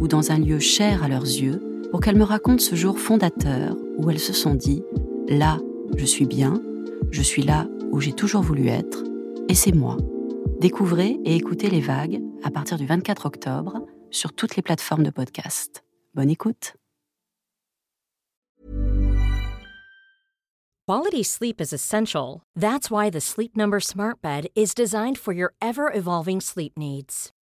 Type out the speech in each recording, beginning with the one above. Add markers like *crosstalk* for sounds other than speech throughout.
ou dans un lieu cher à leurs yeux pour qu'elles me racontent ce jour fondateur où elles se sont dit ⁇ Là, je suis bien, je suis là où j'ai toujours voulu être, et c'est moi ⁇ Découvrez et écoutez les vagues à partir du 24 octobre sur toutes les plateformes de podcast. Bonne écoute. Quality sleep is essential. That's why the Sleep Number Smart Bed is designed for your ever evolving sleep needs.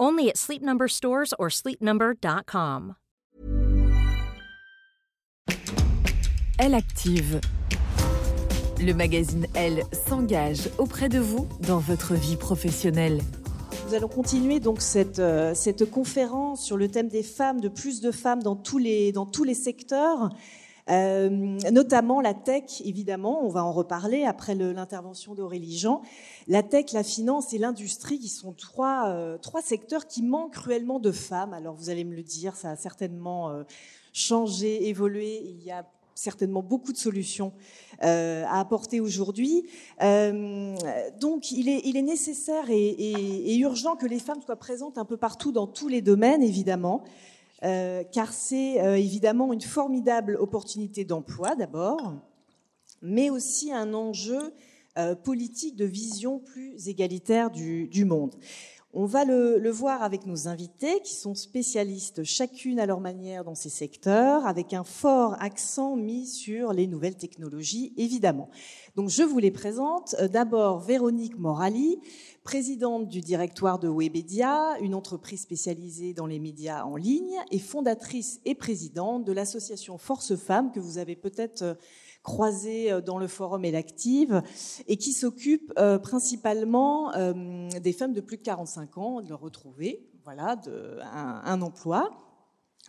Only at Sleep Number stores or sleepnumber.com. Elle active. Le magazine Elle s'engage auprès de vous dans votre vie professionnelle. Nous allons continuer donc cette, euh, cette conférence sur le thème des femmes, de plus de femmes dans tous les, dans tous les secteurs, euh, notamment la tech, évidemment, on va en reparler après l'intervention d'Aurélie Jean. La tech, la finance et l'industrie, qui sont trois, euh, trois secteurs qui manquent cruellement de femmes. Alors vous allez me le dire, ça a certainement changé, évolué. Il y a certainement beaucoup de solutions euh, à apporter aujourd'hui. Euh, donc, il est, il est nécessaire et, urgent que les femmes soient présentes un peu partout dans tous les domaines, évidemment, euh, car c'est évidemment une formidable opportunité d'emploi d'abord, mais aussi un enjeu politique de vision plus égalitaire du, monde. On va le, voir avec nos invités qui sont spécialistes chacune à leur manière dans ces secteurs, avec un fort accent mis sur les nouvelles technologies, évidemment. Donc je vous les présente. Euh, d'abord Véronique Morali, présidente du directoire de Webedia, une entreprise spécialisée dans les médias en ligne, et fondatrice et présidente de l'association Force Femmes que vous avez peut-être euh, croisée euh, dans le forum et l'active, et qui s'occupe euh, principalement des femmes de plus de 45 ans, de leur retrouver voilà, un, emploi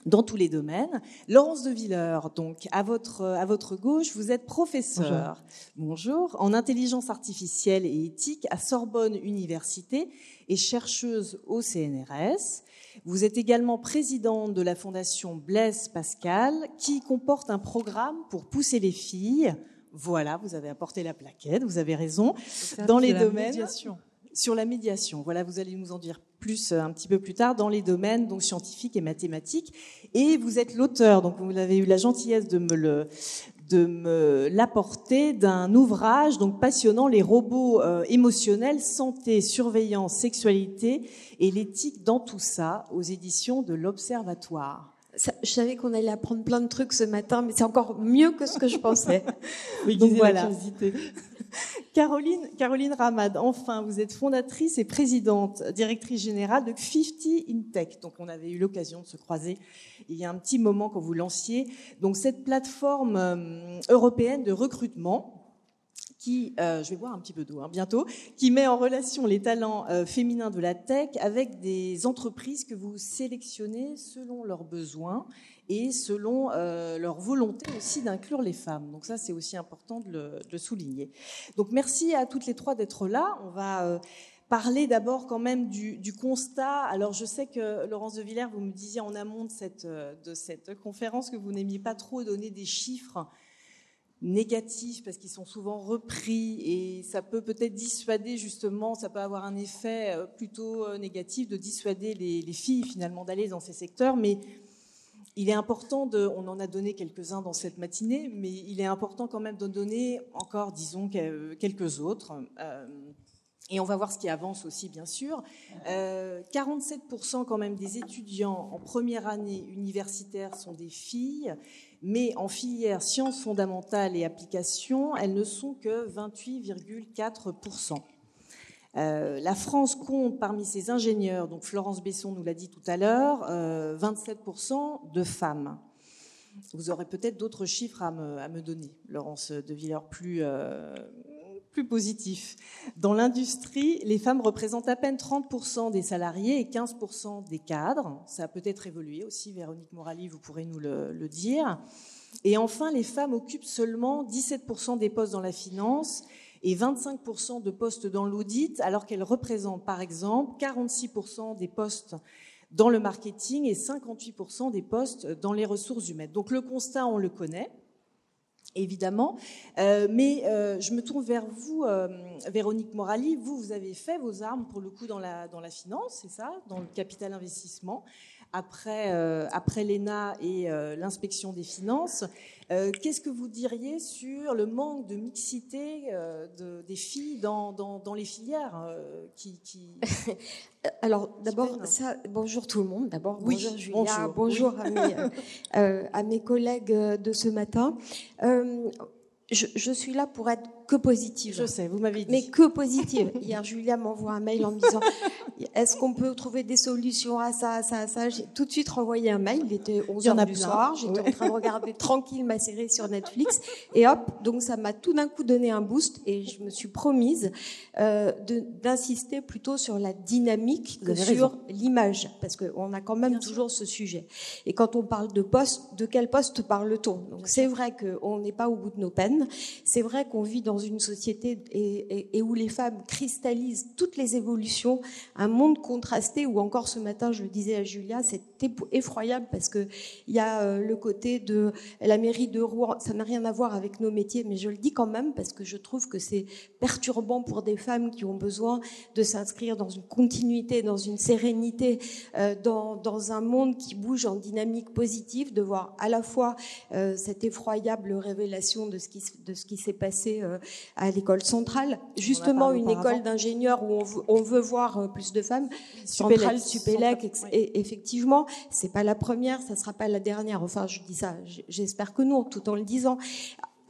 dans tous les domaines. Laurence de Villers, donc à votre, à votre gauche, vous êtes professeur Bonjour. en intelligence artificielle et éthique à Sorbonne Université et chercheuse au CNRS. Vous êtes également présidente de la fondation Blaise Pascal, qui comporte un programme pour pousser les filles. Voilà, vous avez apporté la plaquette, vous avez raison. Dans les domaines. Médiation. Sur la médiation. Voilà, vous allez nous en dire plus euh, un petit peu plus tard dans les domaines donc scientifiques et mathématiques. Et vous êtes l'auteur, donc vous avez eu la gentillesse de me l'apporter d'un ouvrage donc passionnant les robots euh, émotionnels, santé, surveillance, sexualité et l'éthique dans tout ça aux éditions de l'Observatoire. Je savais qu'on allait apprendre plein de trucs ce matin, mais c'est encore mieux que ce que je pensais. *laughs* oui, donc voilà. *laughs* Caroline, Caroline Ramad, enfin, vous êtes fondatrice et présidente, directrice générale de 50 InTech. Donc, on avait eu l'occasion de se croiser il y a un petit moment quand vous lanciez. Donc, cette plateforme euh, européenne de recrutement qui, euh, je vais boire un petit peu d'eau hein, bientôt, qui met en relation les talents euh, féminins de la tech avec des entreprises que vous sélectionnez selon leurs besoins et selon euh, leur volonté aussi d'inclure les femmes. Donc ça, c'est aussi important de le, souligner. Donc merci à toutes les trois d'être là. On va parler d'abord quand même du, constat. Alors je sais que Laurence de Villers, vous me disiez en amont de cette, de cette conférence que vous n'aimiez pas trop donner des chiffres négatifs parce qu'ils sont souvent repris et ça peut peut-être dissuader justement, ça peut avoir un effet euh, plutôt euh, négatif de dissuader les, les filles finalement d'aller dans ces secteurs. Mais il est important de, on en a donné quelques-uns dans cette matinée, mais il est important quand même de donner encore, disons, quelques autres. Euh, et on va voir ce qui avance aussi, bien sûr. 47% euh, quand même des étudiants en première année universitaire sont des filles, mais en filière sciences fondamentales et applications, elles ne sont que 28,4%. Euh, la France compte parmi ses ingénieurs, donc Florence Besson nous l'a dit tout à l'heure, 27% euh, de femmes. Vous aurez peut-être d'autres chiffres à me, donner, Laurence de Villers, plus, plus positif. Dans l'industrie, les femmes représentent à peine 30% des salariés et 15% des cadres. Ça a peut-être évolué aussi, Véronique Morali, vous pourrez nous le, dire. Et enfin, les femmes occupent seulement 17% des postes dans la finance et 25% de postes dans l'audit, alors qu'elles représentent par exemple 46% des postes dans le marketing et 58% des postes dans les ressources humaines. Donc le constat, on le connaît évidemment. Euh, mais euh, je me tourne vers vous, euh, Véronique Morali. Vous, vous avez fait vos armes pour le coup dans la, dans la finance, c'est ça, dans le capital investissement après, euh, après l'ENA et euh, l'inspection des finances. Euh, qu'est-ce que vous diriez sur le manque de mixité de, des filles dans, dans, dans les filières qui, qui... *laughs* Alors d'abord, ça, bonjour tout le monde. D'abord, bonjour Julia, bonjour, à, mes, à, mes, collègues de ce matin. Je, je, suis là pour être que positive. Je sais, vous m'avez dit. Mais que positive. *laughs* Hier, Julia m'envoie un mail en me disant Est-ce qu'on peut trouver des solutions à ça, à ça, à ça? J'ai tout de suite renvoyé un mail. Il était 11 h du soir. J'étais en train de regarder tranquille ma série sur Netflix. Et hop, donc ça m'a tout d'un coup donné un boost. Et je me suis promise euh, d'insister plutôt sur la dynamique que sur l'image. Parce qu'on a quand même toujours ce sujet. Et quand on parle de poste, de quel poste parle-t-on? Donc c'est vrai qu'on n'est pas au bout de nos peines. C'est vrai qu'on vit dans une société et, où les femmes cristallisent toutes les évolutions, un monde contrasté où encore ce matin, je le disais à Julia, effroyable parce que il y a euh, le côté de la mairie de Rouen, ça n'a rien à voir avec nos métiers, mais je le dis quand même parce que je trouve que c'est perturbant pour des femmes qui ont besoin de s'inscrire dans une continuité, dans une sérénité, euh, dans, dans, un monde qui bouge en dynamique positive, de voir à la fois euh, cette effroyable révélation de ce qui, de ce qui s'est passé à l'école centrale, justement une école d'ingénieurs où on veut, voir plus de femmes. Centrale, Supélec, effectivement, c'est pas la première, ça sera pas la dernière. Enfin, je dis ça, j'espère que non, tout en le disant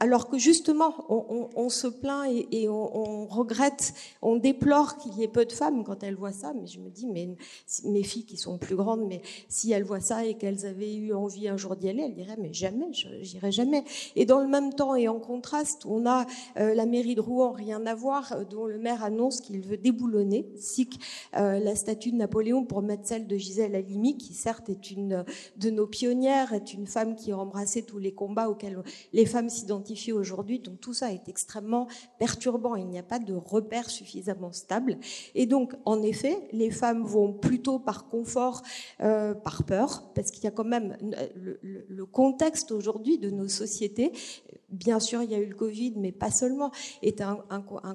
alors que justement, on, se plaint et, on, regrette, on déplore qu'il y ait peu de femmes quand elles voient ça. Mais je me dis, mes filles qui sont plus grandes, mais si elles voient ça et qu'elles avaient eu envie un jour d'y aller, elles diraient, mais jamais, j'irai jamais. Et dans le même temps et en contraste, on a euh, la mairie de Rouen, rien à voir, euh, dont le maire annonce qu'il veut déboulonner, SIC, euh, la statue de Napoléon pour mettre celle de Gisèle Halimi, qui certes est une de nos pionnières, est une femme qui a embrassé tous les combats auxquels les femmes s'identifient aujourd'hui. Donc tout ça est extrêmement perturbant. Il n'y a pas de repère suffisamment stable. Et donc, en effet, les femmes vont plutôt par confort, euh, par peur, parce qu'il y a quand même le, le contexte aujourd'hui de nos sociétés bien sûr, il y a eu le Covid, mais pas seulement, est un,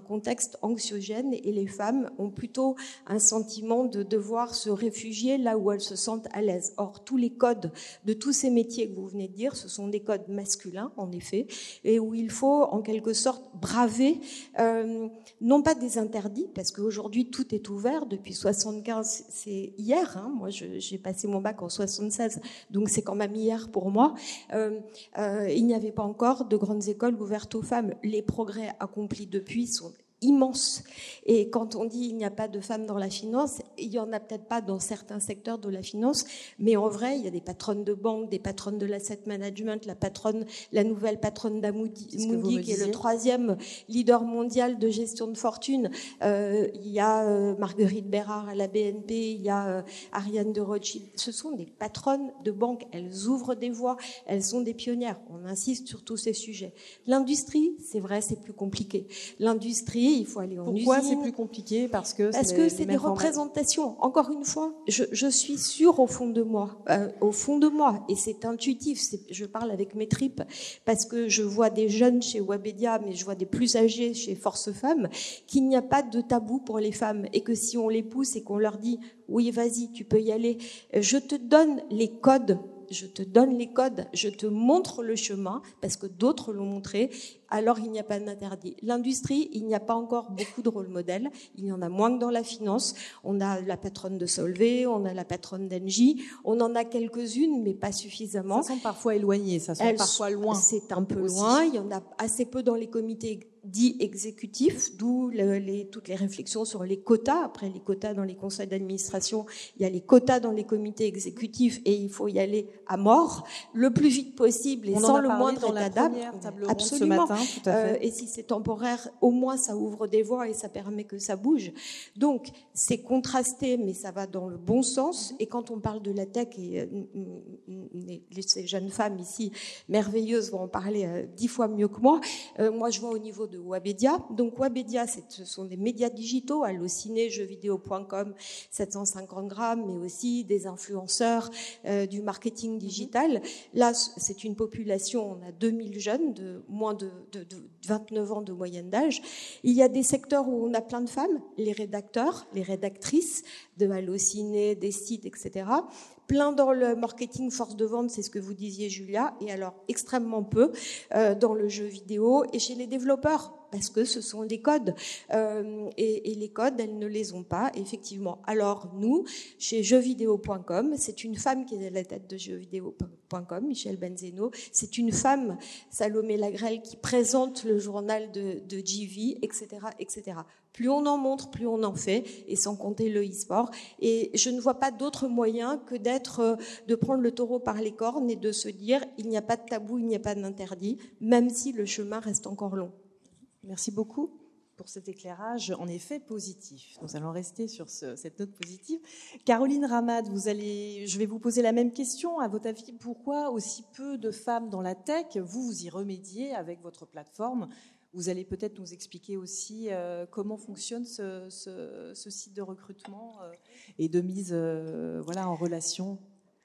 contexte anxiogène et les femmes ont plutôt un sentiment de devoir se réfugier là où elles se sentent à l'aise. Or, tous les codes de tous ces métiers que vous venez de dire, ce sont des codes masculins, en effet, et où il faut, en quelque sorte, braver, euh, non pas des interdits, parce qu'aujourd'hui, tout est ouvert. Depuis 75, c'est hier, hein, moi j'ai passé mon bac en 76, donc c'est quand même hier pour moi. Euh, euh, il n'y avait pas encore de grandes écoles ouvertes aux femmes. Les progrès accomplis depuis sont immense. Et quand on dit il n'y a pas de femmes dans la finance, il y en a peut-être pas dans certains secteurs de la finance, mais en vrai, il y a des patronnes de banque, des patronnes de l'asset management, la patronne, la nouvelle patronne d'Amundi, qui est le troisième leader mondial de gestion de fortune. Euh, il y a euh, Marguerite Bérard à la BNP, il y a euh, Ariane de Rothschild. Ce sont des patronnes de banque. Elles ouvrent des voies, elles sont des pionnières. On insiste sur tous ces sujets. L'industrie, c'est vrai, c'est plus compliqué. L'industrie il faut aller en Pourquoi c'est plus compliqué Parce que parce que c'est des représentations. Encore une fois, je, je, suis sûre au fond de moi, euh, au fond de moi, et c'est intuitif. Je parle avec mes tripes parce que je vois des jeunes chez Webedia, mais je vois des plus âgés chez Force Femmes, qu'il n'y a pas de tabou pour les femmes et que si on les pousse et qu'on leur dit oui, vas-y, tu peux y aller, je te donne les codes je te donne les codes, je te montre le chemin, parce que d'autres l'ont montré, alors il n'y a pas d'interdit. L'industrie, il n'y a pas encore beaucoup de rôle modèles, il y en a moins que dans la finance. On a la patronne de Solvay, on a la patronne d'Engie, on en a quelques-unes, mais pas suffisamment. Ça sont parfois éloignées, ça sont parfois loin. C'est un peu loin, il y en a assez peu dans les comités dits exécutifs, d'où les, toutes les réflexions sur les quotas. Après les quotas dans les conseils d'administration, il y a les quotas dans les comités exécutifs et il faut y aller à mort le plus vite possible et sans le moindre état d'âme. Absolument. Euh, et si c'est temporaire, au moins ça ouvre des voies et ça permet que ça bouge. Donc c'est contrasté, mais ça va dans le bon sens. Et quand on parle de la tech, et euh, ces jeunes femmes ici merveilleuses vont en parler euh, dix fois mieux que moi. moi, je vois au niveau de Wabedia. Donc Wabedia, ce sont des médias digitaux, allociné, jeuxvideo.com, 750 grammes, mais aussi des influenceurs, du marketing digital. Là, c'est une population, on a 2000 jeunes de moins de de, 29 ans de moyenne d'âge. Il y a des secteurs où on a plein de femmes, les rédacteurs, les rédactrices de Allociné, des sites, etc. Plein dans le marketing force de vente, c'est ce que vous disiez Julia, et alors extrêmement peu euh, dans le jeu vidéo et chez les développeurs parce que ce sont des codes. Euh, et, les codes, elles ne les ont pas, effectivement. Alors nous, chez jeuxvideo.com, c'est une femme qui est à la tête de jeuxvideo.com, Michel Benzeno. C'est une femme, Salomé Lagrelle, qui présente le journal de, de GV, etc., etc. Plus on en montre, plus on en fait, et sans compter le e-sport. Et je ne vois pas d'autre moyen que d'être, de prendre le taureau par les cornes et de se dire, il n'y a pas de tabou, il n'y a pas d'interdit, même si le chemin reste encore long. Merci beaucoup pour cet éclairage en effet positif. Nous allons rester sur cette note positive. Caroline Ramad, vous allez, je vais vous poser la même question. À votre avis, pourquoi aussi peu de femmes dans la tech? Vous, vous y remédiez avec votre plateforme. Vous allez peut-être nous expliquer aussi euh, comment fonctionne ce, site de recrutement euh, et de mise euh, voilà, en relation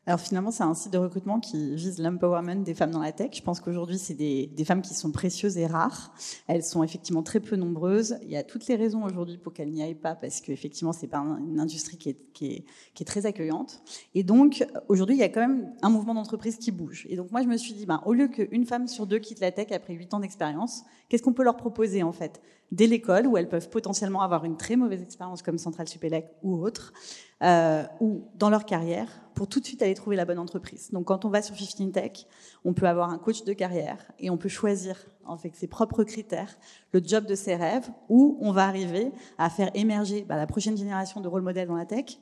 alors finalement, c'est un site de recrutement qui vise l'empowerment des femmes dans la tech. Je pense qu'aujourd'hui, c'est des, femmes qui sont précieuses et rares. Elles sont effectivement très peu nombreuses. Il y a toutes les raisons aujourd'hui pour qu'elles n'y aillent pas, parce qu'effectivement, c'est pas une industrie qui est, qui, est, qui est, très accueillante. Et donc, aujourd'hui, il y a quand même un mouvement d'entreprise qui bouge. Et donc, moi, je me suis dit, ben, au lieu qu'une femme sur deux quitte la tech après huit ans d'expérience, qu'est-ce qu'on peut leur proposer en fait? Dès l'école, où elles peuvent potentiellement avoir une très mauvaise expérience comme Centrale Supélec ou autre, euh, ou dans leur carrière, pour tout de suite aller trouver la bonne entreprise. Donc quand on va sur 15 Tech, on peut avoir un coach de carrière et on peut choisir avec ses propres critères le job de ses rêves, où on va arriver à faire émerger bah, la prochaine génération de rôle modèles dans la tech,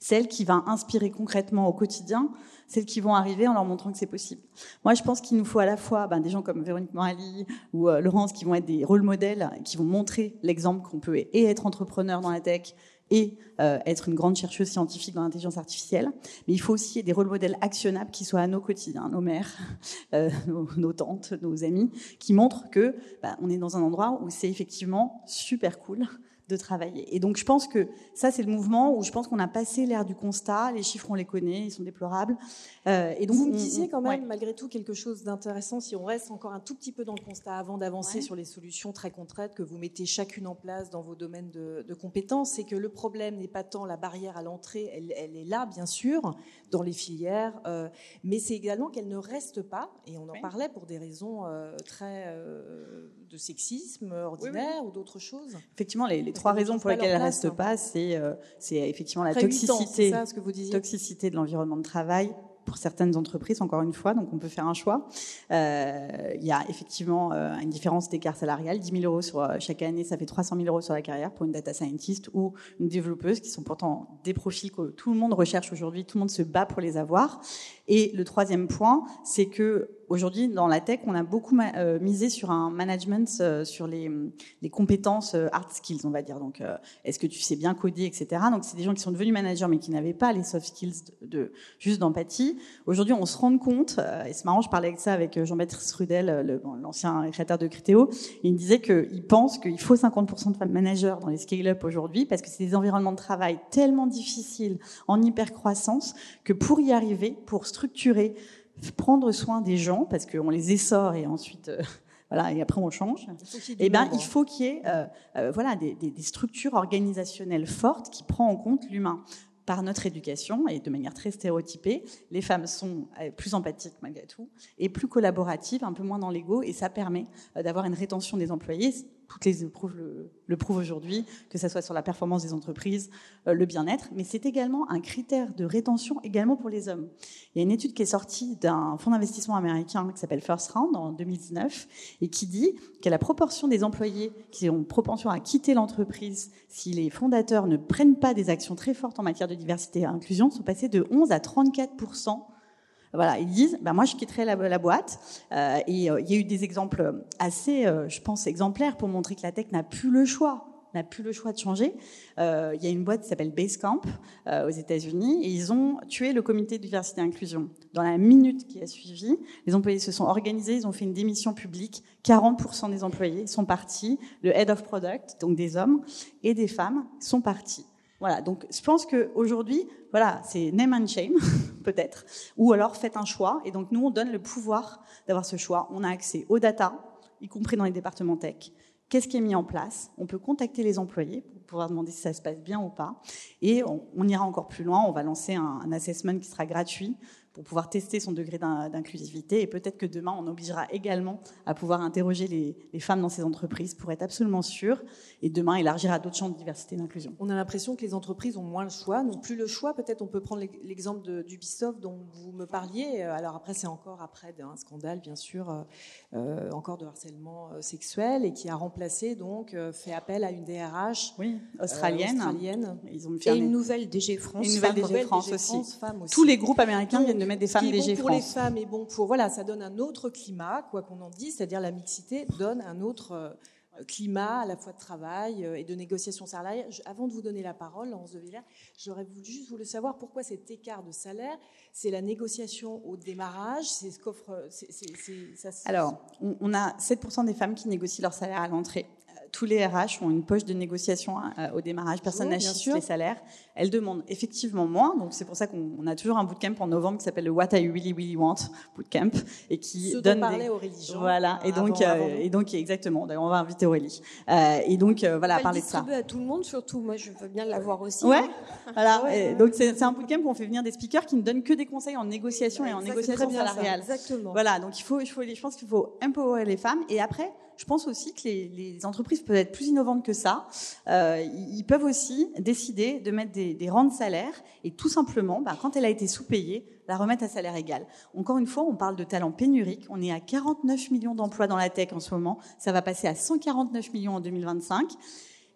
celle qui va inspirer concrètement au quotidien, celles qui vont arriver en leur montrant que c'est possible. Moi, je pense qu'il nous faut à la fois ben, des gens comme Véronique Morali ou euh, Laurence qui vont être des rôles modèles, qui vont montrer l'exemple qu'on peut et être entrepreneur dans la tech et euh, être une grande chercheuse scientifique dans l'intelligence artificielle. Mais il faut aussi des rôles modèles actionnables qui soient à nos quotidiens, nos mères, *laughs* euh, nos, tantes, nos amis, qui montrent que ben, on est dans un endroit où c'est effectivement super cool de travailler. Et donc je pense que ça, c'est le mouvement où je pense qu'on a passé l'ère du constat, les chiffres, on les connaît, ils sont déplorables. Euh, et donc, Vous me disiez quand même, malgré tout, quelque chose d'intéressant, si on reste encore un tout petit peu dans le constat avant d'avancer sur les solutions très concrètes que vous mettez chacune en place dans vos domaines de, compétences, c'est que le problème n'est pas tant la barrière à l'entrée, elle, est là, bien sûr, dans les filières, euh, mais c'est également qu'elle ne reste pas, et on en parlait pour des raisons euh, très de sexisme ordinaire ou d'autres choses. Effectivement, les trois raisons pour lesquelles elle ne reste pas, c'est euh, effectivement la toxicité, toxicité de l'environnement de travail, pour certaines entreprises, encore une fois, donc on peut faire un choix. Euh, il y a effectivement euh, une différence d'écart salarial, 10 000 euros sur chaque année, ça fait 300 000 euros sur la carrière pour une data scientist ou une développeuse, qui sont pourtant des profils que tout le monde recherche aujourd'hui, tout le monde se bat pour les avoir. Et le troisième point, c'est que aujourd'hui, dans la tech, on a beaucoup euh, misé sur un management, euh, sur les, les, compétences euh, hard skills, on va dire. Donc, est-ce que tu sais bien coder, etc. Donc, c'est des gens qui sont devenus managers, mais qui n'avaient pas les soft skills de, juste d'empathie. aujourd'hui, on se rend compte, et c'est marrant, je parlais avec ça avec Jean-Baptiste Rudel, l'ancien créateur de Criteo, il me disait qu'il pense qu'il faut 50% de femmes managers dans les scale-up aujourd'hui, parce que c'est des environnements de travail tellement difficiles, en hyper-croissance, que pour y arriver, pour structurer, prendre soin des gens, parce qu'on les essore et ensuite... *laughs* voilà, et après on change. Eh ben, il faut qu'il y ait, euh, euh, voilà, des, des, structures organisationnelles fortes qui prennent en compte l'humain par notre éducation et de manière très stéréotypée, les femmes sont euh, plus empathiques malgré tout et plus collaboratives, un peu moins dans l'ego, et ça permet d'avoir une rétention des employés toutes les épreuves le, prouvent aujourd'hui, que ce soit sur la performance des entreprises, euh, le bien-être, mais c'est également un critère de rétention également pour les hommes. Il y a une étude qui est sortie d'un fonds d'investissement américain qui s'appelle First Round en 2019 et qui dit que la proportion des employés qui ont propension à quitter l'entreprise si les fondateurs ne prennent pas des actions très fortes en matière de diversité et inclusion sont passés de 11 à 34 voilà, ils disent, ben moi je quitterai la, boîte. Euh, et euh, il y a eu des exemples assez, euh, je pense, exemplaires pour montrer que la tech n'a plus le choix n'a plus le choix de changer. il y a une boîte qui s'appelle Basecamp aux États-Unis et ils ont tué le comité de diversité et inclusion. Dans la minute qui a suivi, les employés se sont organisés, ils ont fait une démission publique. 40% des employés sont partis. Le head of product, donc des hommes et des femmes, sont partis. Voilà, donc je pense qu'aujourd'hui, voilà, c'est name and shame, *laughs* peut-être, ou alors faites un choix, et donc nous, on donne le pouvoir d'avoir ce choix. On a accès aux data, y compris dans les départements tech. Qu'est-ce qui est mis en place? On peut contacter les employés pour pouvoir demander si ça se passe bien ou pas. Et on, ira encore plus loin, on va lancer un, un assessment qui sera gratuit pour pouvoir tester son degré d'inclusivité. Et peut-être que demain, on obligera également à pouvoir interroger les, femmes dans ces entreprises pour être absolument sûr. Et demain, élargir à d'autres champs de diversité et d'inclusion. On a l'impression que les entreprises ont moins le choix, n'ont plus le choix. Peut-être on peut prendre l'exemple d'Ubisoft dont vous me parliez. Alors après, c'est encore après un scandale, bien sûr, euh, euh, encore de harcèlement euh, sexuel et qui a remplacé, donc, fait appel à une DRH oui, australienne. australienne. Ils ont et une nouvelle DG France. Une nouvelle DG France, aussi. Tous les groupes américains viennent de mettre des femmes DG bon pour les femmes et bon pour voilà, ça donne un autre climat, quoi qu'on en dise, c'est-à-dire la mixité donne un autre euh, climat à la fois de travail euh, et de négociation salariale. Avant de vous donner la parole, Laurence de Villers, j'aurais juste voulu savoir pourquoi cet écart de salaire, c'est la négociation au démarrage, c'est ce qu'offre. Alors, on a 7% des femmes qui négocient leur salaire à l'entrée tous les RH ont une poche de négociation hein, euh, au démarrage. Personne oh, n'achète les salaires. Elles demandent effectivement moins. Donc c'est pour ça qu'on a toujours un bootcamp en novembre qui s'appelle le What I Really Really Want Bootcamp et qui Ce donne dont des... Aurélie Voilà. Et donc euh, et donc exactement. D'ailleurs on va inviter Aurélie. Euh, et donc voilà parler de ça. à tout le monde surtout. Moi je veux bien l'avoir aussi. Ouais. Voilà. donc c'est un bootcamp où on fait venir des speakers qui ne donnent que des conseils en négociation et en négociation salariale. exactement. Voilà. Donc il faut, il faut, je pense qu'il faut empower les femmes et après je pense aussi que les, entreprises peuvent être plus innovantes que ça. Euh, ils peuvent aussi décider de mettre des, des rangs de salaire et tout simplement, bah, quand elle a été sous-payée, la remettre à salaire égal. Encore une fois, on parle de talent pénurique. On est à 49 millions d'emplois dans la tech en ce moment. Ça va passer à 149 millions en 2025.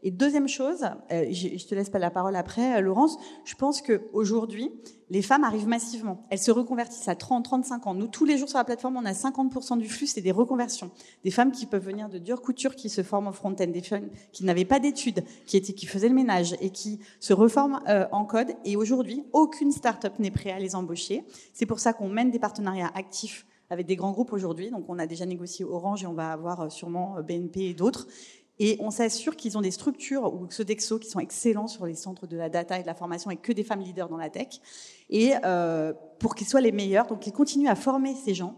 Et deuxième chose, euh, je te laisse pas la parole après, euh, Laurence, je pense qu'aujourd'hui, les femmes arrivent massivement. Elles se reconvertissent à 30, 35 ans. Nous, tous les jours sur la plateforme, on a 50% du flux, c'est des reconversions. Des femmes qui peuvent venir de dure couture, qui se forment en front-end, des femmes qui n'avaient pas d'études, qui qui faisaient le ménage et qui se reforment euh, en code. Et aujourd'hui, aucune start-up n'est prête à les embaucher. C'est pour ça qu'on mène des partenariats actifs avec des grands groupes aujourd'hui. Donc, on a déjà négocié Orange et on va avoir sûrement BNP et d'autres. Et on s'assure qu'ils ont des structures ou Sodexo qui sont excellents sur les centres de la data et de la formation et que des femmes leaders dans la tech. Et euh, pour qu'ils soient les meilleurs, donc ils continuent à former ces gens.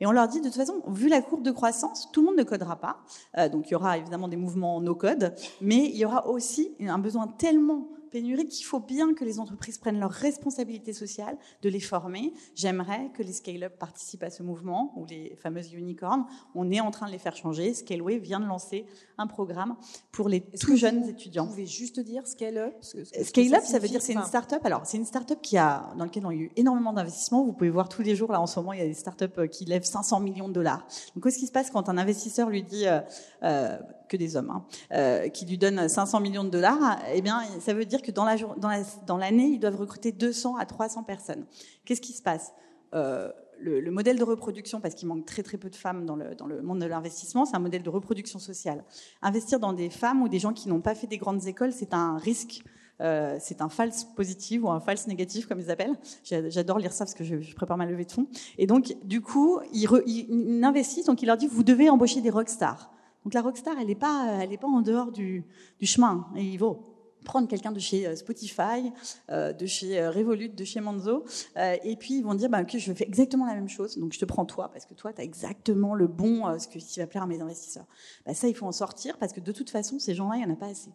Et on leur dit, de toute façon, vu la courbe de croissance, tout le monde ne codera pas. Euh, donc il y aura évidemment des mouvements no-code, mais il y aura aussi un besoin tellement pénurie qu'il faut bien que les entreprises prennent leur responsabilité sociale de les former. J'aimerais que les scale-up participent à ce mouvement, ou les fameuses unicorns. On est en train de les faire changer. Scaleway vient de lancer un programme pour les tout jeunes étudiants. Vous pouvez juste dire scale-up? Scale-up, ça, veut dire c'est une start-up. Alors, c'est une start-up qui a, dans laquelle on a eu énormément d'investissements. Vous pouvez voir tous les jours, là, en ce moment, il y a des start-up euh, qui lèvent 500 millions de dollars. Donc, qu'est-ce qui se passe quand un investisseur lui dit, euh, euh, que des hommes, hein, euh, qui lui donnent 500 millions de dollars, eh bien, ça veut dire que dans l'année, la, dans la, ils doivent recruter 200 à 300 personnes. Qu'est-ce qui se passe? Euh, le, le, modèle de reproduction, parce qu'il manque très très peu de femmes dans le, dans le monde de l'investissement, c'est un modèle de reproduction sociale. Investir dans des femmes ou des gens qui n'ont pas fait des grandes écoles, c'est un risque Euh, c'est un false positif ou un false négatif, comme ils appellent. J'adore lire ça parce que je, prépare ma levée de fonds. Et donc, du coup, ils, investissent, donc il leur dit, vous devez embaucher des rockstars. Donc la rockstar, elle n'est pas, pas en dehors du, du chemin. Et il vaut prendre quelqu'un de chez euh, Spotify, euh, de chez euh, Revolut, de chez Manzo, et puis ils vont dire bah, ok je fais exactement la même chose, donc je te prends toi parce que toi tu as exactement le bon, ce qui va plaire à mes investisseurs. Bah, ça il faut en sortir parce que de toute façon ces gens-là il n'y en a pas assez.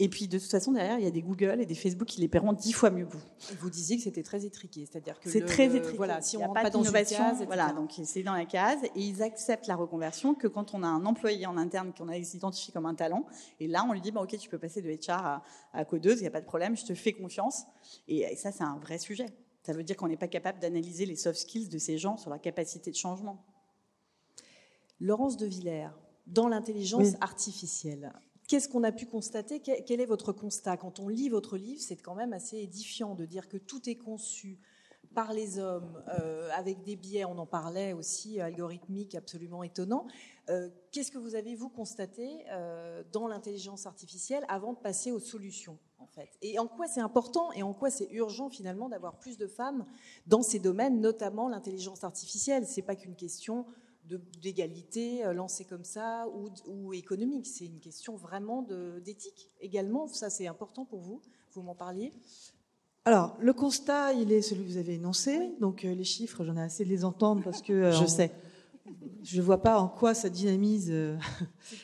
Et puis, de toute façon, derrière, il y a des Google et des Facebook qui les paieront dix fois mieux que vous. Vous disiez que c'était très étriqué, c'est-à-dire que c'est très étriqué. Voilà, si on n'a pas, d'innovation, voilà, donc c'est dans la case et ils acceptent la reconversion que quand on a un employé en interne qu'on a identifié comme un talent. Et là, on lui dit, bah, ok, tu peux passer de HR à, à codeuse, il n'y a pas de problème, je te fais confiance. Et, ça, c'est un vrai sujet. Ça veut dire qu'on n'est pas capable d'analyser les soft skills de ces gens sur leur capacité de changement. Laurence de Villers, dans l'intelligence artificielle, Qu'est-ce qu'on a pu constater? Quel est votre constat? Quand on lit votre livre, c'est quand même assez édifiant de dire que tout est conçu par les hommes, euh, avec des biais, on en parlait aussi, algorithmiques absolument étonnants. Euh, qu'est-ce que vous avez, vous, constaté euh, dans l'intelligence artificielle avant de passer aux solutions en fait? Et en quoi c'est important et en quoi c'est urgent finalement d'avoir plus de femmes dans ces domaines, notamment l'intelligence artificielle? C'est pas qu'une question d'égalité euh, lancée comme ça ou, ou économique. C'est une question vraiment d'éthique également. Ça, c'est important pour vous. Vous m'en parliez alors, le constat, il est celui que vous avez énoncé. Donc, euh, les chiffres, j'en ai assez de les entendre parce que. Euh, je sais. Je ne vois pas en quoi ça dynamise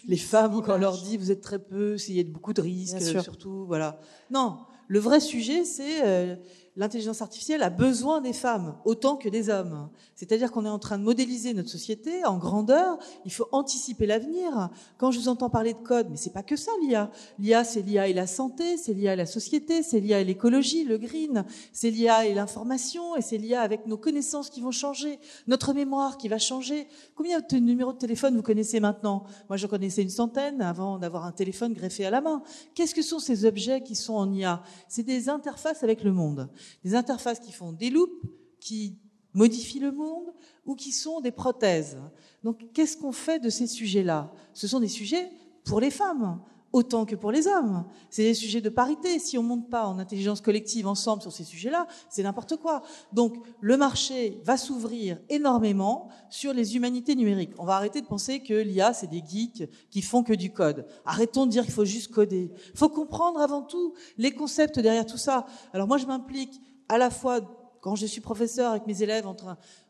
les femmes quand on leur dit vous êtes très peu, s'il y a beaucoup de risques, surtout. Voilà. Non, le vrai sujet, c'est l'intelligence artificielle a besoin des femmes autant que des hommes. C'est-à-dire qu'on est en train de modéliser notre société en grandeur. Il faut anticiper l'avenir. Quand je vous entends parler de code, mais c'est pas que ça l'IA. L'IA, c'est l'IA et la santé, c'est l'IA et la société, c'est l'IA et l'écologie, le green, c'est l'IA et l'information, et c'est l'IA avec nos connaissances qui vont changer, notre mémoire qui va changer. Combien de numéros de téléphone vous connaissez maintenant? Moi, je connaissais une centaine avant d'avoir un téléphone greffé à la main. Qu'est-ce que sont ces objets qui sont en IA C'est des interfaces avec le monde des interfaces qui font des loupes, qui modifient le monde ou qui sont des prothèses. Donc qu'est-ce qu'on fait de ces sujets-là? Ce sont des sujets pour les femmes autant que pour les hommes. C'est des sujets de parité. Si on monte pas en intelligence collective ensemble sur ces sujets-là, c'est n'importe quoi. Donc le marché va s'ouvrir énormément sur les humanités numériques. On va arrêter de penser que l'IA, c'est des geeks qui font que du code. Arrêtons de dire qu'il faut juste coder. Il faut comprendre avant tout les concepts derrière tout ça. Alors moi, je m'implique à la fois quand je suis professeur avec mes élèves en,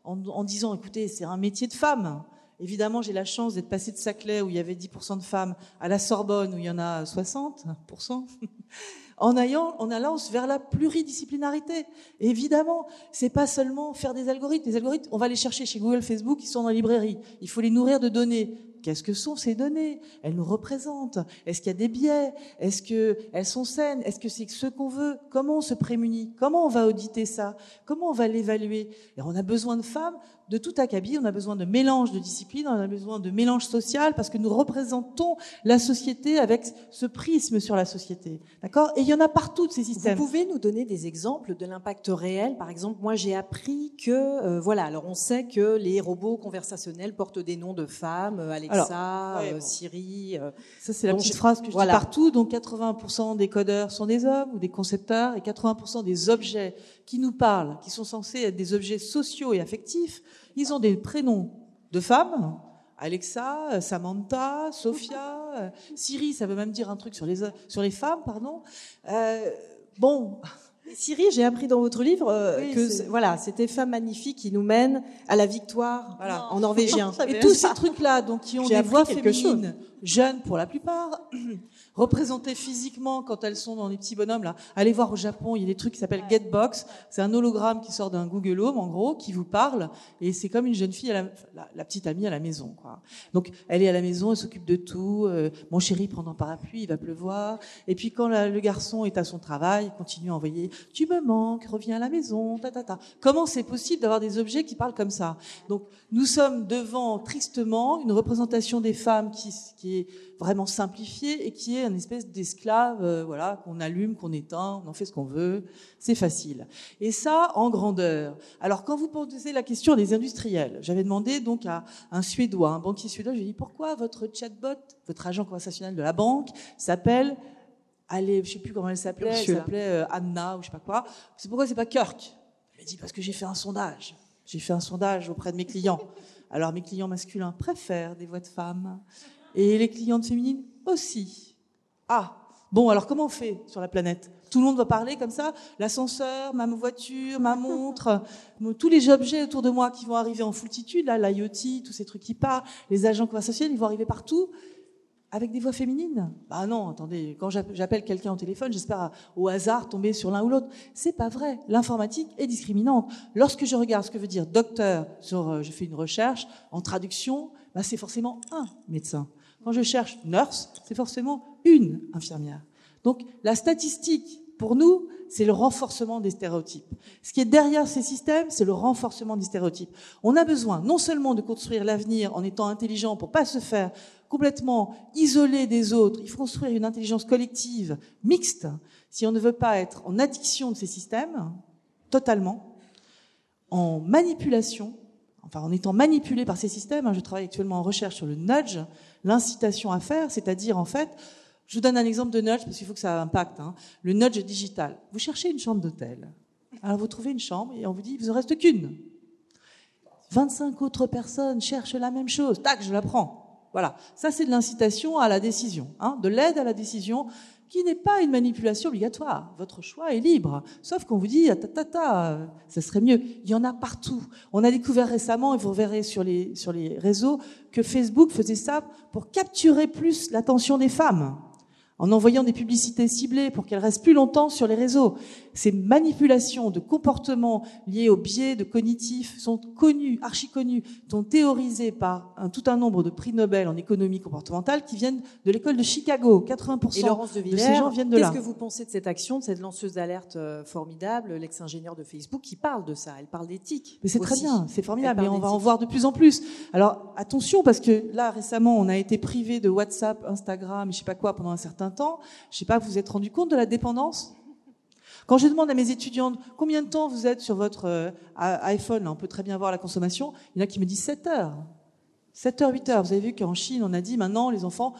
en disant, écoutez, c'est un métier de femme. Évidemment, j'ai la chance d'être passé de Saclay, où il y avait 10% de femmes, à la Sorbonne, où il y en a 60%, *laughs* en, allant, en allant vers la pluridisciplinarité. évidemment, c'est pas seulement faire des algorithmes. Les algorithmes, on va les chercher chez Google, Facebook, ils sont dans la librairie. Il faut les nourrir de données. Qu'est-ce que sont ces données? Elles nous représentent. Est-ce qu'il y a des biais? Est-ce qu'elles sont saines? Est-ce que c'est ce qu'on veut? Comment on se prémunit? Comment on va auditer ça? Comment on va l'évaluer? Et on a besoin de femmes de tout acabit. On a besoin de mélange de disciplines, on a besoin de mélange social parce que nous représentons la société avec ce prisme sur la société. D'accord? Et il y en a partout de ces systèmes. Vous pouvez nous donner des exemples de l'impact réel? Par exemple, moi j'ai appris que, euh, voilà, alors on sait que les robots conversationnels portent des noms de femmes, euh, Alexa, euh, Siri. ça c'est la petite phrase que je dis partout. Donc 80% des codeurs sont des hommes ou des concepteurs et 80% des objets qui nous parlent, qui sont censés être des objets sociaux et affectifs, ils ont des prénoms de femmes. Alexa, Samantha, Sophia, Siri, ça veut même dire un truc sur les, sur les femmes, pardon. Euh, bon, Siri, j'ai appris dans votre livre euh, que voilà, c'était Femme magnifique qui nous mène à la victoire voilà, en norvégien. *laughs* Et tous ces trucs-là, donc qui ont des voix féminines, jeunes pour la plupart, *clears throat* représentées physiquement quand elles sont dans les petits bonhommes là. Allez voir au Japon, il y a des trucs qui s'appellent Getbox. C'est un hologramme qui sort d'un Google Home en gros, qui vous parle et c'est comme une jeune fille, à la, la, petite amie à la maison quoi. Donc elle est à la maison, elle s'occupe de tout. Euh, mon chéri prend un parapluie, il va pleuvoir. Et puis quand le garçon est à son travail, il continue à envoyer tu me manques, reviens à la maison, ta ta ta. Comment c'est possible d'avoir des objets qui parlent comme ça Donc nous sommes devant tristement une représentation des femmes qui, est vraiment simplifiée et qui est une espèce d'esclave, euh, voilà, qu'on allume, qu'on éteint, on en fait ce qu'on veut, c'est facile. Et ça en grandeur. Alors quand vous posez la question des industriels, j'avais demandé donc à un Suédois, un banquier suédois, je lui ai dit pourquoi votre chatbot, votre agent conversationnel de la banque s'appelle allez, je sais plus comment elle s'appelait, elle s'appelait euh, Anna ou je sais pas quoi. C'est pourquoi c'est pas Kirk? Elle a dit parce que j'ai fait un sondage. J'ai fait un sondage auprès de mes clients. Alors mes clients masculins préfèrent des voix de femmes et les clientes féminines aussi. Ah, bon, alors comment on fait sur la planète? Tout le monde va parler comme ça? L'ascenseur, ma voiture, ma montre, tous les objets autour de moi qui vont arriver en foultitude, là, l'IoT, tous ces trucs qui parlent, les agents conversationnels, ils vont arriver partout avec des voix féminines Bah non, attendez, quand j'appelle quelqu'un au téléphone, j'espère au hasard tomber sur l'un ou l'autre. C'est pas vrai. L'informatique est discriminante. Lorsque je regarde ce que veut dire docteur sur, euh, je fais une recherche en traduction, bah c'est forcément un médecin. Quand je cherche nurse, c'est forcément une infirmière. Donc la statistique, pour nous, c'est le renforcement des stéréotypes. Ce qui est derrière ces systèmes, c'est le renforcement des stéréotypes. On a besoin non seulement de construire l'avenir en étant intelligent pour pas se faire complètement isolé des autres, il faut construire une intelligence collective mixte si on ne veut pas être en addiction de ces systèmes, totalement, en manipulation, enfin en étant manipulé par ces systèmes. Hein, je travaille actuellement en recherche sur le nudge, l'incitation à faire, c'est-à-dire en fait, je vous donne un exemple de nudge parce qu'il faut que ça impacte. Hein, le nudge digital. Vous cherchez une chambre d'hôtel. Alors vous trouvez une chambre et on vous dit, vous en reste qu'une. 25 autres personnes cherchent la même chose. Tac, je la prends. Voilà, ça c'est de l'incitation à la décision, hein, de l'aide à la décision qui n'est pas une manipulation obligatoire. Votre choix est libre. Sauf qu'on vous dit, ta, ta, ta, ça serait mieux. Il y en a partout. On a découvert récemment, et vous verrez sur les, sur les réseaux, que Facebook faisait ça pour capturer plus l'attention des femmes en envoyant des publicités ciblées pour qu'elles restent plus longtemps sur les réseaux. Ces manipulations de comportements liés aux biais de cognitifs sont connues, archi connues, sont théorisées par un, tout un nombre de prix Nobel en économie comportementale qui viennent de l'école de Chicago. 80% de, ces gens viennent de là. Qu'est-ce que vous pensez de cette action, de cette lanceuse d'alerte euh, formidable, l'ex-ingénieur de Facebook, qui parle de ça Elle parle d'éthique. Mais c'est très bien, c'est formidable, mais on va en voir de plus en plus. Alors attention, parce que là récemment, on a été privé de WhatsApp, Instagram, je sais pas quoi pendant un certain temps. Je sais pas, vous vous êtes rendu compte de la dépendance? Quand je demande à mes étudiantes combien de temps vous êtes sur votre euh, iPhone, on peut très bien voir la consommation, il y en a qui me disent 7 heures. 7 heures, 8 heures. Vous avez vu qu'en Chine, on a dit maintenant, les enfants,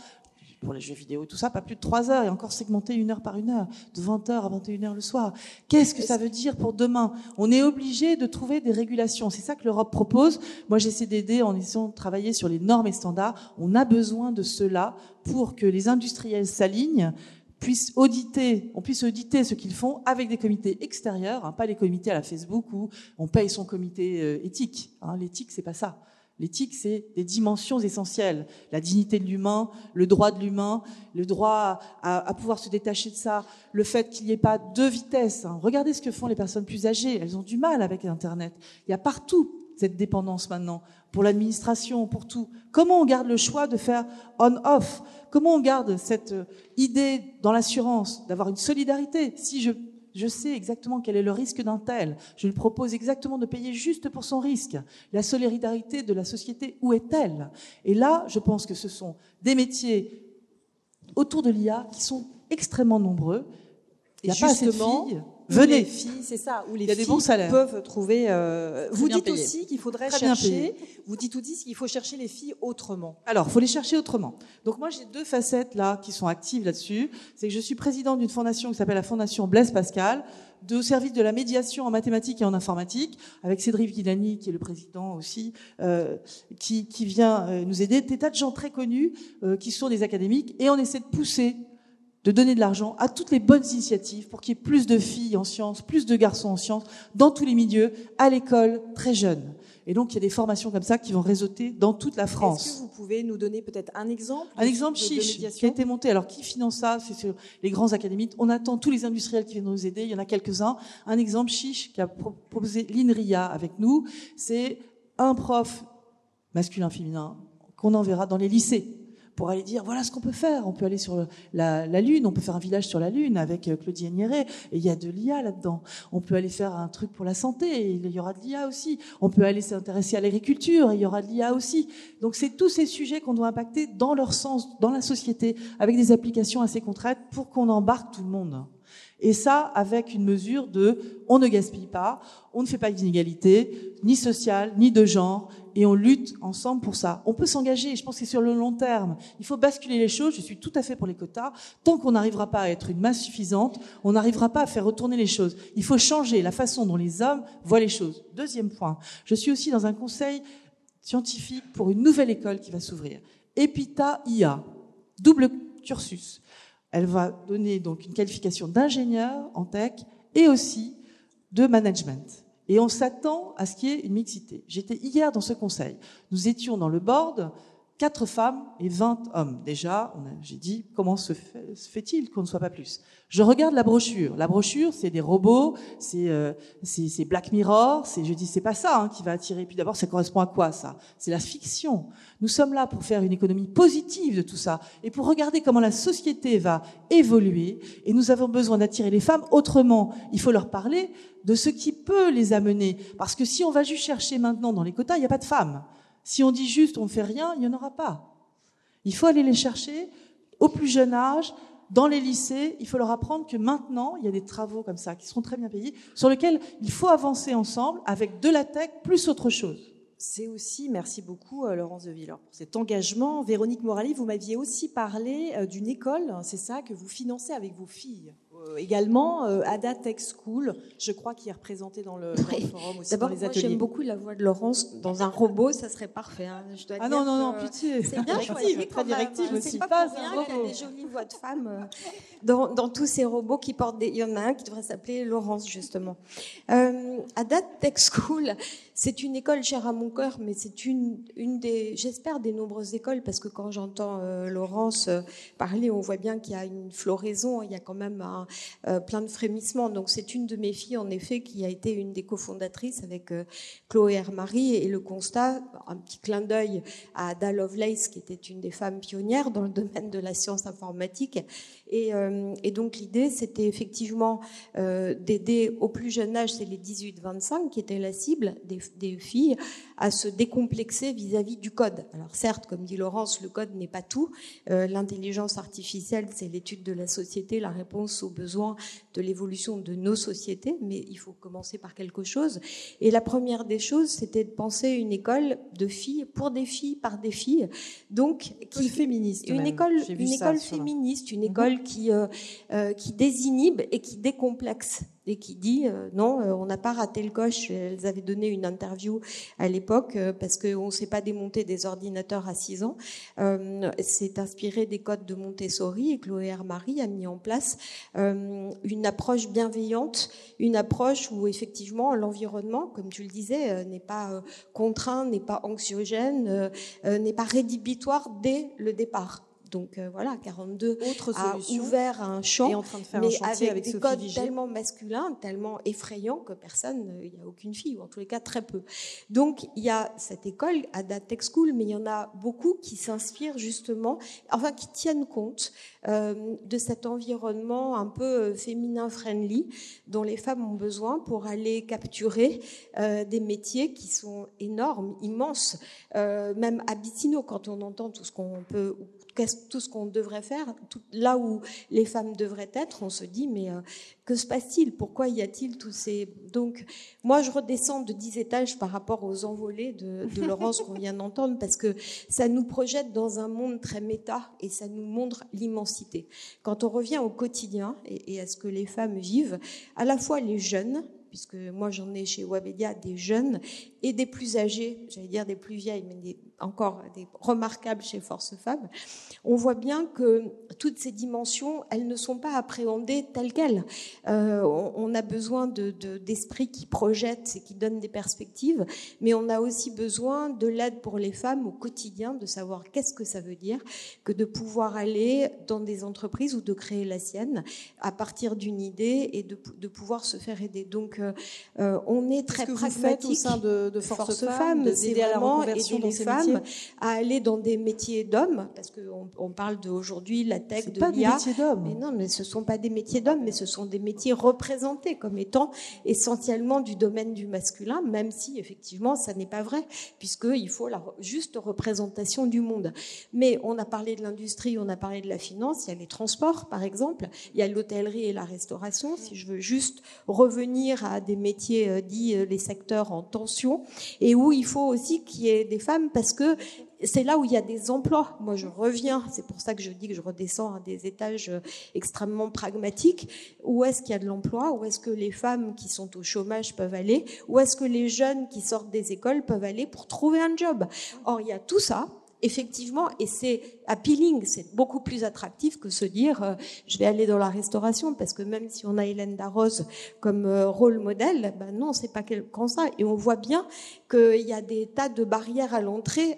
pour les jeux vidéo et tout ça, pas plus de 3 heures, et encore segmenté une heure par une heure, de 20 heures à 21 heures le soir. Qu'est-ce que ça veut dire pour demain? On est obligé de trouver des régulations. C'est ça que l'Europe propose. Moi, j'essaie d'aider en essayant de travailler sur les normes et standards. On a besoin de cela pour que les industriels s'alignent puisse auditer, on puisse auditer ce qu'ils font avec des comités extérieurs, hein, pas les comités à la Facebook où on paye son comité euh, éthique. Hein. L'éthique, c'est pas ça. L'éthique, c'est des dimensions essentielles. La dignité de l'humain, le droit de l'humain, le droit à, pouvoir se détacher de ça, le fait qu'il n'y ait pas deux vitesses. Hein. Regardez ce que font les personnes plus âgées. Elles ont du mal avec Internet. Il y a partout cette dépendance maintenant, pour l'administration, pour tout. Comment on garde le choix de faire on-off? Comment on garde cette euh, idée dans l'assurance d'avoir une solidarité? Si je, je sais exactement quel est le risque d'un tel, je lui propose exactement de payer juste pour son risque. La solidarité de la société, où est-elle? Et là, je pense que ce sont des métiers autour de l'IA qui sont extrêmement nombreux. Il n'y a pas assez de filles Venez. Les filles, c'est ça, où les filles peuvent trouver. Euh, vous dites aussi qu'il faudrait chercher. Vous dites aussi qu'il faut chercher les filles autrement. Alors, faut les chercher autrement. Donc moi, j'ai deux facettes là qui sont actives là-dessus. C'est que je suis présidente d'une fondation qui s'appelle la Fondation Blaise Pascal, de service de la médiation en mathématiques et en informatique, avec Cédric Guilani, qui est le président aussi, euh, qui, qui, vient euh, nous aider. Des tas de gens très connus euh, qui sont des académiques, et on essaie de pousser de donner de l'argent à toutes les bonnes initiatives pour qu'il y ait plus de filles en sciences, plus de garçons en sciences, dans tous les milieux, à l'école, très jeunes. Et donc, il y a des formations comme ça qui vont réseauter dans toute la France. Est-ce que vous pouvez nous donner peut-être un exemple Un exemple chiche qui a été monté. Alors, qui finance ça? C'est sur les grands académiques. On attend tous les industriels qui viennent nous aider. Il y en a quelques-uns. Un exemple chiche qui a proposé l'INRIA avec nous, c'est un prof masculin-féminin qu'on enverra dans les lycées pour aller dire voilà ce qu'on peut faire. On peut aller sur la, Lune, on peut faire un village sur la Lune avec euh, Claudie Nieret, et il y a de l'IA là-dedans. On peut aller faire un truc pour la santé, et il y aura de l'IA aussi. On peut aller s'intéresser à l'agriculture, et il y aura de l'IA aussi. Donc c'est tous ces sujets qu'on doit impacter dans leur sens, dans la société, avec des applications assez concrètes pour qu'on embarque tout le monde. Et ça, avec une mesure de on ne gaspille pas, on ne fait pas d'inégalité, ni sociale, ni de genre, et on lutte ensemble pour ça. On peut s'engager, je pense que c'est sur le long terme. Il faut basculer les choses, je suis tout à fait pour les quotas. Tant qu'on n'arrivera pas à être une masse suffisante, on n'arrivera pas à faire retourner les choses. Il faut changer la façon dont les hommes voient les choses. Deuxième point, je suis aussi dans un conseil scientifique pour une nouvelle école qui va s'ouvrir. EPITA IA, double cursus. Elle va donner donc une qualification d'ingénieur en tech et aussi de management. Et on s'attend à ce qu'il y ait une mixité. J'étais hier dans ce conseil. Nous étions dans le board, quatre femmes et 20 hommes. Déjà, j'ai dit, comment se fait-il qu'on ne soit pas plus? Je regarde la brochure. La brochure, c'est des robots, c'est euh, Black Mirror, je dis, c'est pas ça hein, qui va attirer. Puis d'abord, ça correspond à quoi ça? C'est la fiction. Nous sommes là pour faire une économie positive de tout ça et pour regarder comment la société va évoluer. Et nous avons besoin d'attirer les femmes autrement. Il faut leur parler de ce qui peut les amener. Parce que si on va juste chercher maintenant dans les quotas, il n'y a pas de femmes. Si on dit juste on ne fait rien, il n'y en aura pas. Il faut aller les chercher au plus jeune âge, dans les lycées. Il faut leur apprendre que maintenant, il y a des travaux comme ça qui seront très bien payés, sur lesquels il faut avancer ensemble avec de la tech plus autre chose. C'est aussi, merci beaucoup euh, Laurence de Villers pour cet engagement. Véronique Morali, vous m'aviez aussi parlé euh, d'une école, hein, c'est ça, que vous financez avec vos filles. Euh, également, Ada Tech School, je crois, qui est représentée dans le, forum aussi, dans les ateliers. J'aime beaucoup la voix de Laurence dans un robot, ça serait parfait. Hein. Je dois ah non, non, non, pitié. C'est bien choisi, très directive hein. aussi. Pas, pas pour rien qu'il y a des jolies voix de femmes dans, dans, tous ces robots qui portent des... Il y en a un qui devrait s'appeler Laurence, justement. Euh, Ada Tech School, c'est une école chère à mon cœur, mais c'est une, des, j'espère, des nombreuses écoles, parce que quand j'entends euh, Laurence euh, parler, on voit bien qu'il y a une floraison, il y a quand même un, euh, plein de frémissements. Donc c'est une de mes filles, en effet, qui a été une des cofondatrices avec Chloé Hermary, et le constat, un petit clin d'œil à Ada Lovelace, qui était une des femmes pionnières dans le domaine de la science informatique. Et, et donc l'idée, c'était effectivement d'aider au plus jeune âge, c'est les 18-25 qui étaient la cible des des filles à se décomplexer vis-à-vis du code. Alors certes, comme dit Laurence, le code n'est pas tout. Euh, l'intelligence artificielle, c'est l'étude de la société, la réponse aux besoins de l'évolution de nos sociétés, mais il faut commencer par quelque chose. Et la première des choses, c'était de penser une école de filles pour des filles par des filles, donc qui féministe, une école, une école féministe, une mhm. Euh, euh, qui désinhibe et qui décomplexe et qui dit euh, non, on n'a pas raté le coche. Elles avaient donné une interview à l'époque parce qu'on ne sait pas démonter des ordinateurs à 6 ans. C'est inspiré des codes de Montessori et Chloé Hermary a mis en place une approche bienveillante, une approche où effectivement l'environnement, comme tu le disais, n'est pas contraint, n'est pas anxiogène, n'est pas rédhibitoire dès le départ. Donc euh, voilà, 42 Autre a ouvert un champ, en train de faire mais avec, des codes tellement masculins, tellement effrayants que personne, il n'y a aucune fille, ou en tous les cas très peu. Donc il y a cette école, Ada Tech School, mais il y en a beaucoup qui s'inspirent justement, enfin qui tiennent compte euh, de cet environnement un peu euh, féminin friendly dont les femmes ont besoin pour aller capturer des métiers qui sont énormes, immenses, même abyssинaux quand on entend tout ce qu'on peut tout ce qu'on devrait faire, là où les femmes devraient être, on se dit mais euh, que se passe-t-il? Pourquoi y a-t-il tous ces donc moi je redescends de 10 étages par rapport aux envolées de, Laurence qu'on vient d'entendre parce que ça nous projette dans un monde très méta et ça nous montre l'immensité. Quand on revient au quotidien et, et à ce que les femmes vivent, à la fois les jeunes puisque moi j'en ai chez Wabedia des jeunes et des plus âgés, j'allais dire des plus vieilles, mais des encore des remarquables chez Force Femmes, on voit bien que toutes ces dimensions, elles ne sont pas appréhendées telles quelles. Euh, on, a besoin d'esprits de, qui projettent et qui donnent des perspectives, mais on a aussi besoin de l'aide pour les femmes au quotidien, de savoir qu'est-ce que ça veut dire que de pouvoir aller dans des entreprises ou de créer la sienne à partir d'une idée et de, de, pouvoir se faire aider. Donc, euh, on est très ce que pragmatique. Vous faites au sein de, Force, Femmes, c'est vraiment aider les femmes à aller dans des métiers d'hommes, parce qu'on on parle d'aujourd'hui la tech, de pas des métiers d'hommes. Mais non, mais ce sont pas des métiers d'hommes, mais ce sont des métiers représentés comme étant essentiellement du domaine du masculin, même si effectivement ça n'est pas vrai, puisqu'il faut la juste représentation du monde. Mais on a parlé de l'industrie, on a parlé de la finance, il y a les transports par exemple, il y a l'hôtellerie et la restauration. Si je veux juste revenir à des métiers euh, dits euh, les secteurs en tension, et où il faut aussi qu'il y ait des femmes parce c'est là où il y a des emplois. Moi, je reviens, c'est pour ça que je dis que je redescends à des étages euh, extrêmement pragmatiques. Où est-ce qu'il y a de l'emploi? Où est-ce que les femmes qui sont au chômage peuvent aller? Où est-ce que les jeunes qui sortent des écoles peuvent aller pour trouver un job? Or, il y a tout ça effectivement, et c'est appealing, c'est beaucoup plus attractif que se dire euh, je vais aller dans la restauration, parce que même si on a Hélène Darroze comme euh, rôle modèle, ben non, c'est pas comme ça. Et on voit bien qu'il y a des tas de barrières à l'entrée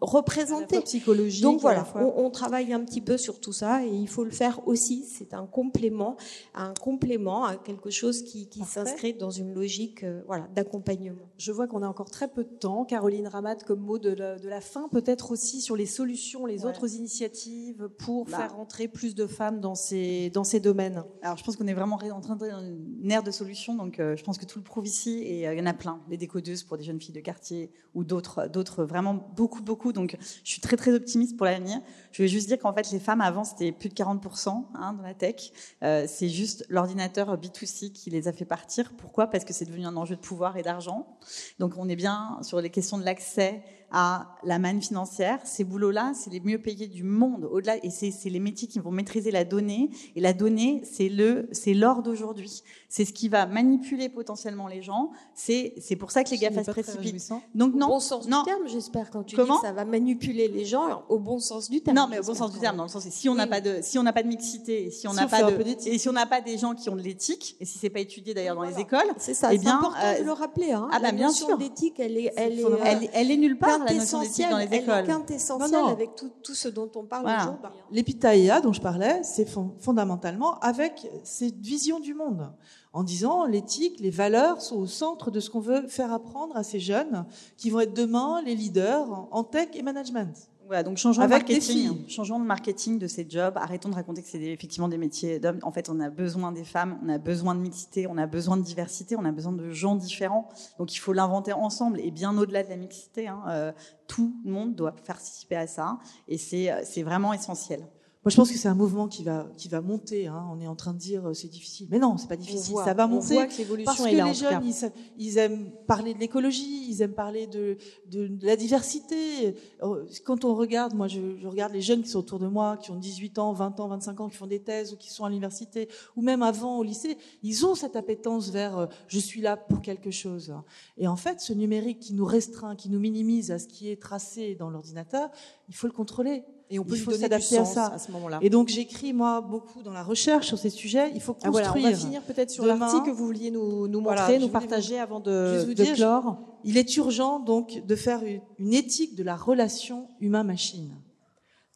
représenter. Psychologique. Donc voilà, on, travaille un petit peu sur tout ça et il faut le faire aussi. C'est un complément, un complément à quelque chose qui, qui s'inscrit dans une logique euh, voilà, d'accompagnement. Je vois qu'on a encore très peu de temps. Caroline Ramat, comme mot de la, de la fin, peut-être aussi sur les solutions, les autres initiatives pour bah. faire rentrer plus de femmes dans ces, dans ces domaines. Alors je pense qu'on est vraiment en train de dans une ère de solutions. Donc euh, je pense que tout le prouve ici et euh, il y en a plein. Les décodeuses pour des jeunes filles de quartier ou d'autres, d'autres vraiment beaucoup beaucoup, beaucoup. Donc, je suis très, très optimiste pour l'avenir. Je vais juste dire qu'en fait, les femmes avant, c'était plus de 40% hein, dans la tech. Euh, c'est juste l'ordinateur B2C qui les a fait partir. Pourquoi? Parce que c'est devenu un enjeu de pouvoir et d'argent. Donc, on est bien sur les questions de l'accès à la manne financière. Ces boulots-là, c'est les mieux payés du monde. Au-delà, et c'est les métiers qui vont maîtriser la donnée. Et la donnée, c'est le, c'est l'or d'aujourd'hui. C'est ce qui va manipuler potentiellement les gens. C'est, c'est pour ça que les GAFA se précipitent. Donc non, au bon sens du terme, j'espère quand tu Comment dis que ça va manipuler les gens au bon sens du terme. Non, mais au bon sens du terme, dans le sens si on n'a pas de, si on n'a pas de mixité, si on n'a pas de, et si on n'a pas des gens qui ont de l'éthique, et si c'est pas étudié d'ailleurs dans les écoles, c'est ça. Eh bien, important de euh, le rappeler. Hein. Ah bah, bien sûr. D'éthique, elle est, elle est, elle, elle est nulle part quintessentielle dans les écoles. Elle est quintessentielle avec tout, tout, ce dont on parle voilà. aujourd'hui. L'épitaïa dont je parlais, c'est fondamentalement avec cette vision du monde en disant l'éthique, les valeurs sont au centre de ce qu'on veut faire apprendre à ces jeunes qui vont être demain les leaders en tech et management. Voilà, donc changeons de marketing, changeons de marketing de ces jobs, arrêtons de raconter que c'est effectivement des métiers d'hommes. En fait, on a besoin des femmes, on a besoin de mixité, on a besoin de diversité, on a besoin de gens différents. Donc il faut l'inventer ensemble et bien au-delà de la mixité, hein, euh, tout le monde doit participer à ça et c'est euh, vraiment essentiel. Moi, je pense que c'est un mouvement qui va qui va monter. Hein. On est en train de dire euh, c'est difficile, mais non, c'est pas difficile. ça va monter voit que parce que les jeunes, ils, aiment parler de l'écologie, ils aiment parler de, de, la diversité. Euh, quand on regarde, moi, je, je, regarde les jeunes qui sont autour de moi, qui ont 18 ans, 20 ans, 25 ans, qui font des thèses ou qui sont à l'université ou même avant au lycée, ils ont cette appétence vers euh, je suis là pour quelque chose. Et en fait, ce numérique qui nous restreint, qui nous minimise à ce qui est tracé dans l'ordinateur, il faut le contrôler. Et on peut il faut s'adapter à ça à ce moment-là. Et donc j'écris moi beaucoup dans la recherche sur ces sujets. Il faut construire. Ah voilà, on va finir peut-être sur l'article que vous vouliez nous, nous montrer, nous partager avant de, de dire, clore. Il est urgent donc de faire une éthique de la relation humain-machine.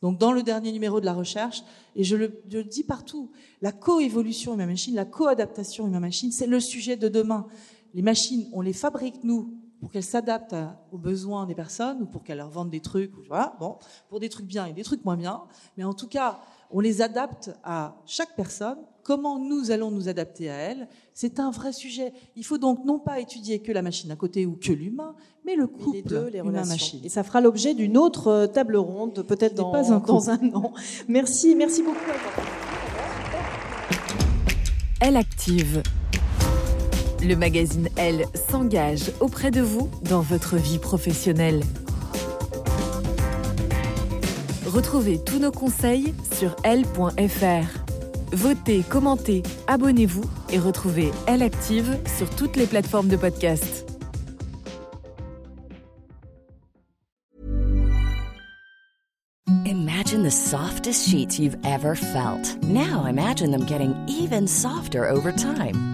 Donc dans le dernier numéro de la recherche, et je le, je le dis partout, la coévolution humain-machine, la coadaptation humain-machine, c'est le sujet de demain. Les machines, on les fabrique nous pour qu'elles s'adaptent aux besoins des personnes ou pour qu'elles leur vendent des trucs, voilà, bon, pour des trucs bien et des trucs moins bien. Mais en tout cas, on les adapte à chaque personne. Comment nous allons nous adapter à elle C'est un vrai sujet. Il faut donc non pas étudier que la machine à côté ou que l'humain, mais le couple les deux, les humain-machine. Et ça fera l'objet d'une autre euh, table ronde, peut-être dans, un dans un an. Merci, merci beaucoup. Elle active le magazine Elle s'engage auprès de vous dans votre vie professionnelle. Retrouvez tous nos conseils sur Elle.fr. Votez, commentez, abonnez-vous et retrouvez Elle Active sur toutes les plateformes de podcast. Imagine the softest sheets you've ever felt. Now imagine them getting even softer over time.